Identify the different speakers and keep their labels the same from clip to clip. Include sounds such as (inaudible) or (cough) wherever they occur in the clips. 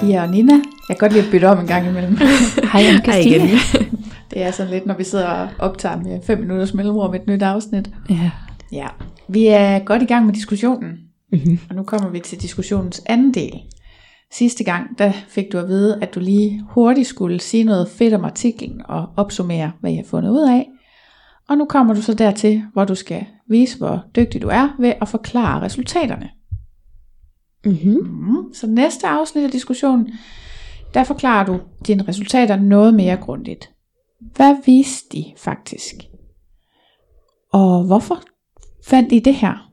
Speaker 1: Pia og Nina. Jeg kan godt lide at bytte om en gang imellem. (laughs)
Speaker 2: Hej, Anne
Speaker 1: Hej igen. (laughs) Det er sådan lidt, når vi sidder og optager med 5 minutters mellemrum et nyt afsnit.
Speaker 2: Ja.
Speaker 1: Ja, vi er godt i gang med diskussionen,
Speaker 2: Mm-hmm.
Speaker 1: og nu kommer vi til diskussionens anden del. Sidste gang, der fik du at vide, at du lige hurtigt skulle sige noget fedt om artiklen og opsummere, hvad I har fundet ud af. Og nu kommer du så dertil, hvor du skal vise, hvor dygtig du er ved at forklare resultaterne.
Speaker 2: Mm-hmm.
Speaker 1: Mm. Så næste afsnit af diskussionen, der forklarer du dine resultater noget mere grundigt. Hvad viste de faktisk? Og hvorfor fandt I det her?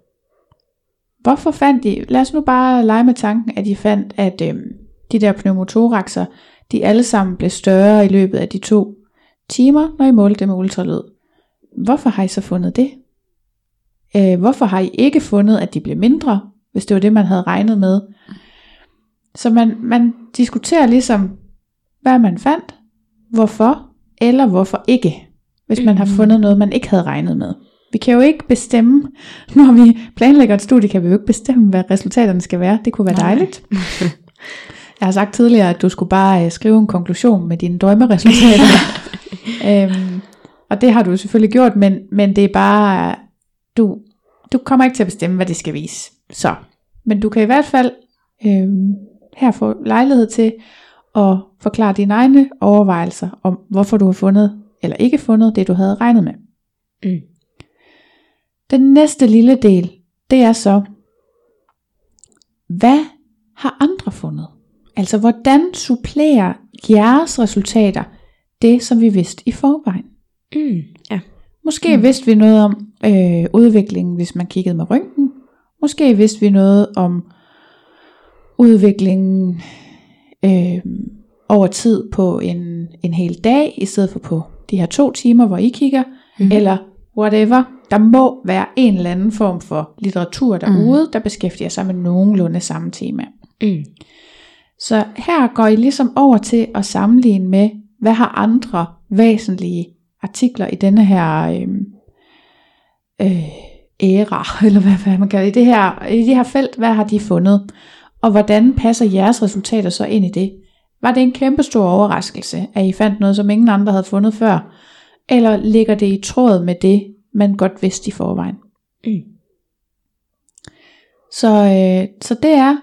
Speaker 1: Hvorfor fandt de, lad os nu bare lege med tanken, at I fandt, at øhm, de der pneumotoraxer, de alle sammen blev større i løbet af de to timer, når I målte dem med ultralyd. Hvorfor har I så fundet det? Øh, hvorfor har I ikke fundet, at de blev mindre, hvis det var det, man havde regnet med? Så man, man diskuterer ligesom, hvad man fandt, hvorfor, eller hvorfor ikke, hvis man har
Speaker 2: Mhm.
Speaker 1: fundet noget, man ikke havde regnet med. Vi kan jo ikke bestemme, (laughs) når vi planlægger et studie, kan vi jo ikke bestemme, hvad resultaterne skal være. Det kunne være dejligt. (laughs) Jeg har sagt tidligere, at du skulle bare øh, skrive en konklusion med dine drømmeresultater. (laughs) øhm, og det har du selvfølgelig gjort, men, men det er bare, du, du kommer ikke til at bestemme, hvad det skal vise. Så, men du kan i hvert fald øhm, her få lejlighed til at forklare dine egne overvejelser om, hvorfor du har fundet eller ikke fundet det, du havde regnet med.
Speaker 2: Mm.
Speaker 1: Den næste lille del, det er så, hvad har andre fundet? Altså, hvordan supplerer jeres resultater det, som vi vidste i forvejen?
Speaker 2: Mm. Ja.
Speaker 1: Måske mm. vidste vi noget om øh, udviklingen, hvis man kiggede med røntgen. Måske vidste vi noget om udviklingen øh, over tid på en, en hel dag, i stedet for på de her to timer, hvor I kigger,
Speaker 2: Mhm.
Speaker 1: eller whatever. Der må være en eller anden form for litteratur derude, mm. der beskæftiger sig med nogenlunde samme tema.
Speaker 2: Mm.
Speaker 1: Så her går I ligesom over til at sammenligne med, hvad har andre væsentlige artikler i denne her øh, øh, æra, (laughs) eller hvad, hvad man kalder det, i det her, i det her felt, hvad har de fundet? Og hvordan passer jeres resultater så ind i det? Var det en kæmpe stor overraskelse, at I fandt noget, som ingen andre havde fundet før? Eller ligger det i tråd med det, man godt vidste i forvejen?
Speaker 2: Mm.
Speaker 1: Så, øh, så det er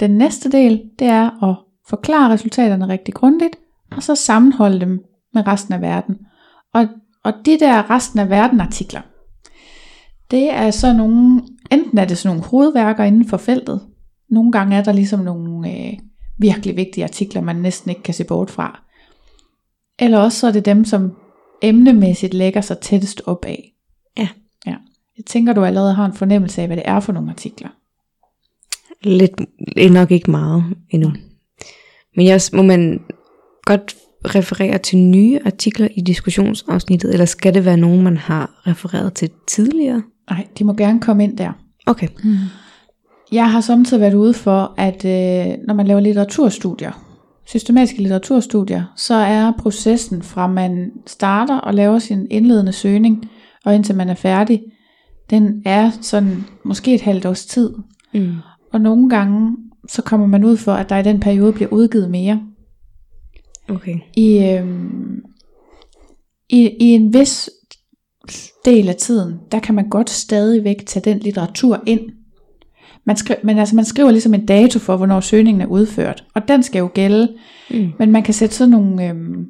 Speaker 1: den næste del, det er at forklare resultaterne rigtig grundigt, og så sammenholde dem med resten af verden. Og, og de der resten af verden artikler, det er så nogle, enten er det sådan nogle hovedværker inden for feltet, nogle gange er der ligesom nogle øh, virkelig vigtige artikler, man næsten ikke kan se bort fra. Eller også så er det dem, som emnemæssigt lægger sig tættest op af.
Speaker 2: Ja.
Speaker 1: ja. Jeg tænker, du allerede har en fornemmelse af, hvad det er for nogle artikler.
Speaker 2: Lidt, nok ikke meget endnu. Men jeg, må man godt referere til nye artikler i diskussionsafsnittet, eller skal det være nogen, man har refereret til tidligere?
Speaker 1: Nej, de må gerne komme ind der.
Speaker 2: Okay.
Speaker 1: Jeg har samtidig været ude for, at øh, når man laver litteraturstudier, systematiske litteraturstudier, så er processen fra man starter og laver sin indledende søgning, og indtil man er færdig, den er sådan måske et halvt års tid.
Speaker 2: Mm.
Speaker 1: Og nogle gange, så kommer man ud for, at der i den periode bliver udgivet mere.
Speaker 2: Okay.
Speaker 1: I, øh, i, I en vis del af tiden, der kan man godt stadigvæk tage den litteratur ind. Man, skri- men altså, man skriver ligesom en dato for, hvornår søgningen er udført, og den skal jo gælde,
Speaker 2: Mm.
Speaker 1: men man kan sætte sådan nogle øhm,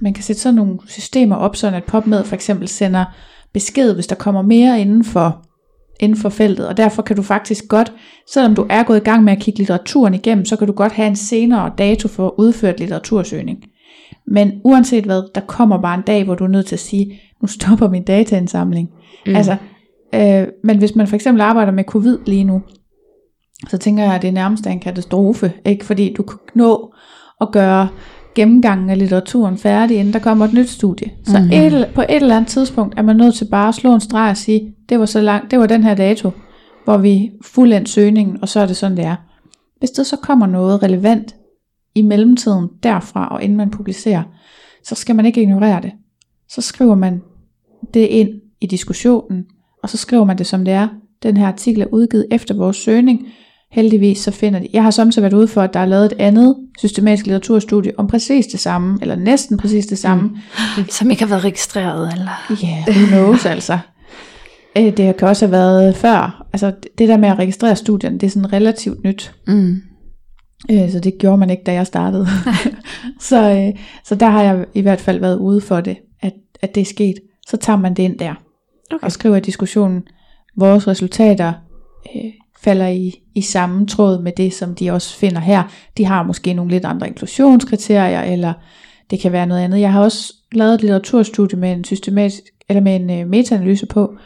Speaker 1: man kan sætte sådan nogle systemer op, sådan at PubMed for eksempel sender besked, hvis der kommer mere inden for, inden for feltet, og derfor kan du faktisk godt, selvom du er gået i gang med at kigge litteraturen igennem, så kan du godt have en senere dato for udført litteratursøgning. Men uanset hvad, der kommer bare en dag, hvor du er nødt til at sige, nu stopper min dataindsamling. Mm. Altså, øh, men hvis man for eksempel arbejder med covid lige nu, så tænker jeg, at det er nærmest en katastrofe, ikke? fordi du kan nå at gøre gennemgangen af litteraturen færdig, inden der kommer et nyt studie. Så mm-hmm. et, på et eller andet tidspunkt er man nødt til bare at slå en streg og sige, det var så langt, det var den her dato, hvor vi fuldendt søgningen, og så er det sådan, det er. Hvis der så kommer noget relevant i mellemtiden derfra, og inden man publicerer, så skal man ikke ignorere det. Så skriver man det ind i diskussionen, og så skriver man det som det er. Den her artikel er udgivet efter vores søgning, heldigvis så finder de, jeg har samtidig været ude for, at der er lavet et andet systematisk litteraturstudie om præcis det samme, eller næsten præcis det samme.
Speaker 3: Mm. Som ikke har været registreret, eller?
Speaker 1: Ja, yeah, who knows altså. Øh, det kan også have været før. Altså det der med at registrere studierne, det er sådan relativt nyt. Mm. Øh, så det gjorde man ikke, da jeg startede. (laughs) (laughs) så, øh, så der har jeg i hvert fald været ude for det, at, at det er sket. Så tager man det ind der, okay. og skriver i diskussionen, vores resultater øh, falder i, i samme tråd med det, som de også finder her. De har måske nogle lidt andre inklusionskriterier, eller det kan være noget andet. Jeg har også lavet et litteraturstudie med en systematisk, eller med en uh, metaanalyse på,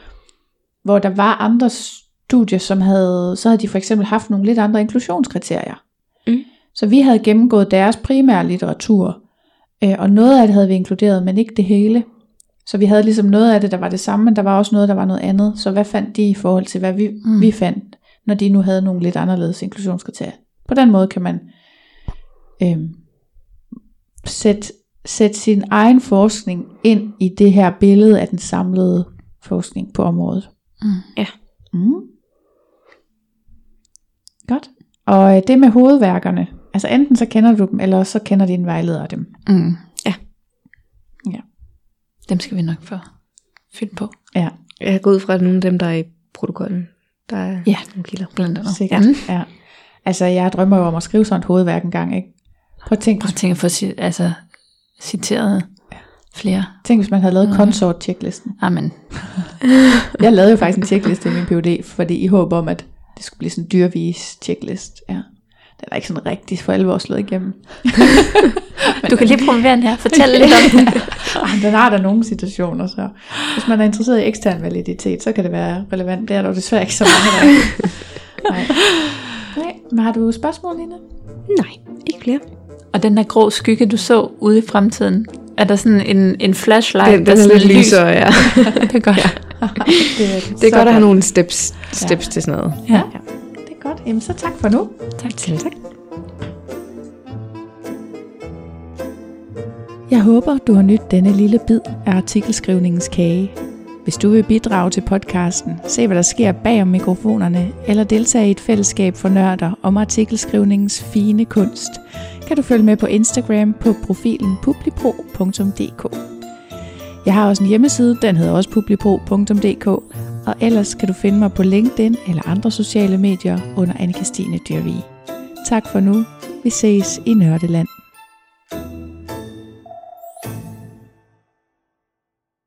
Speaker 1: hvor der var andre studier, som havde, så havde de for eksempel haft nogle lidt andre inklusionskriterier. Mm. Så vi havde gennemgået deres primære litteratur, øh, og noget af det havde vi inkluderet, men ikke det hele. Så vi havde ligesom noget af det, der var det samme, men der var også noget, der var noget andet. Så hvad fandt de i forhold til, hvad vi, mm. vi fandt? når de nu havde nogle lidt anderledes inklusionskriterier. På den måde kan man øh, sætte, sætte sin egen forskning ind i det her billede af den samlede forskning på området.
Speaker 2: Mm. Ja. Mm.
Speaker 1: Godt. Og øh, det med hovedværkerne, altså enten så kender du dem, eller så kender din vejleder dem.
Speaker 3: Mm. Dem skal vi nok få fyldt på.
Speaker 1: Ja.
Speaker 2: Jeg går ud fra, at nogle af dem, der er i protokollen, der er
Speaker 3: ja,
Speaker 2: nogle kilder.
Speaker 3: Blandt andet.
Speaker 1: Sikkert, ja. ja. Altså, jeg drømmer jo om at skrive sådan et hovedværk en gang, ikke?
Speaker 3: Prøv at tænke, Prøv at tænke at få altså, citeret ja. flere.
Speaker 1: Tænk, hvis man havde lavet consort-checklisten.
Speaker 3: Amen. (laughs)
Speaker 1: jeg lavede jo faktisk en checkliste i min PhD, fordi i håb om, at det skulle blive sådan en dyrvis checklist. Ja. Den er ikke sådan rigtig for alvor slået igennem. (laughs)
Speaker 3: du kan lige promovere den her. Fortæl lidt om den. (laughs)
Speaker 1: den har der nogle situationer, så hvis man er interesseret i ekstern validitet, så kan det være relevant. Det er der jo desværre ikke så mange, der Nej. Nej. Men har du spørgsmål, Lina?
Speaker 2: Nej, ikke flere.
Speaker 3: Og den der grå skygge, du så ude i fremtiden, er der sådan en, en flashlight,
Speaker 2: den, der den er lidt lyser, ja. (laughs)
Speaker 3: det er godt. Ja.
Speaker 2: det er, det er godt at have nogle steps, steps ja. til sådan noget.
Speaker 1: Ja. ja. Jamen så tak for nu.
Speaker 3: Tak til.
Speaker 2: Tak.
Speaker 1: Jeg håber, du har nydt denne lille bid af artikelskrivningens kage. Hvis du vil bidrage til podcasten, se hvad der sker bag om mikrofonerne, eller deltage i et fællesskab for nørder om artikelskrivningens fine kunst, kan du følge med på Instagram på profilen publipro.dk. Jeg har også en hjemmeside, den hedder også publipro.dk, og ellers kan du finde mig på LinkedIn eller andre sociale medier under Anne-Kristine Dyrvig. Tak for nu. Vi ses i Nørdeland.